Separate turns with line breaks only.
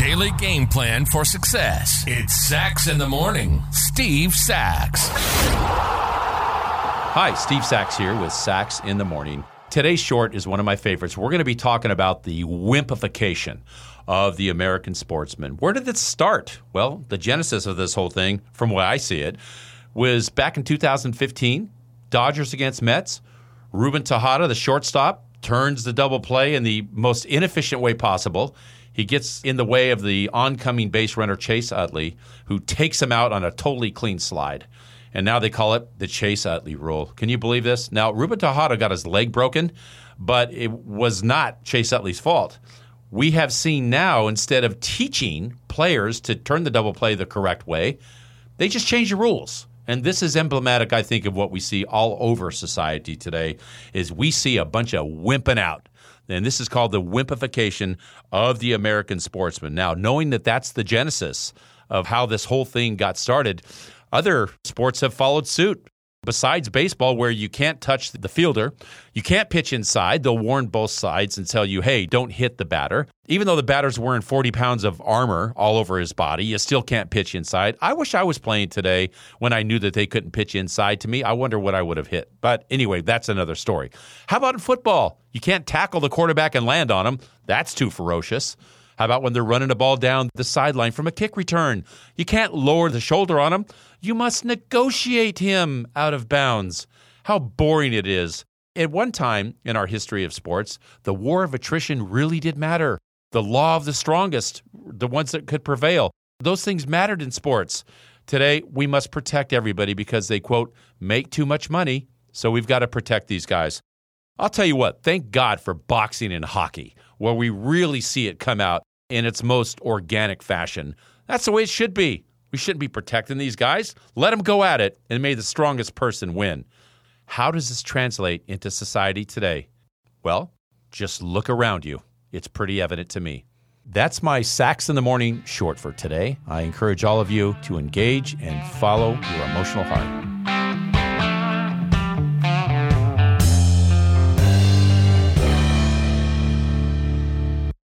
daily game plan for success. It's Sax in the Morning. Steve Sax.
Hi, Steve Sax here with Sax in the Morning. Today's short is one of my favorites. We're going to be talking about the wimpification of the American sportsman. Where did it start? Well, the genesis of this whole thing, from what I see it, was back in 2015, Dodgers against Mets. Ruben Tejada, the shortstop, turns the double play in the most inefficient way possible. He gets in the way of the oncoming base runner Chase Utley, who takes him out on a totally clean slide. And now they call it the Chase Utley rule. Can you believe this? Now, Ruben Tejada got his leg broken, but it was not Chase Utley's fault. We have seen now, instead of teaching players to turn the double play the correct way, they just change the rules. And this is emblematic, I think, of what we see all over society today is we see a bunch of wimping out. And this is called the wimpification of the American sportsman. Now, knowing that that's the genesis of how this whole thing got started, other sports have followed suit. Besides baseball, where you can't touch the fielder, you can't pitch inside. They'll warn both sides and tell you, hey, don't hit the batter. Even though the batter's wearing 40 pounds of armor all over his body, you still can't pitch inside. I wish I was playing today when I knew that they couldn't pitch inside to me. I wonder what I would have hit. But anyway, that's another story. How about in football? You can't tackle the quarterback and land on him. That's too ferocious. How about when they're running a ball down the sideline from a kick return? You can't lower the shoulder on him. You must negotiate him out of bounds. How boring it is. At one time in our history of sports, the war of attrition really did matter. The law of the strongest, the ones that could prevail, those things mattered in sports. Today, we must protect everybody because they, quote, make too much money. So we've got to protect these guys. I'll tell you what, thank God for boxing and hockey, where we really see it come out in its most organic fashion. That's the way it should be. We shouldn't be protecting these guys. Let them go at it, and may the strongest person win. How does this translate into society today? Well, just look around you. It's pretty evident to me. That's my Sax in the Morning short for today. I encourage all of you to engage and follow your emotional heart.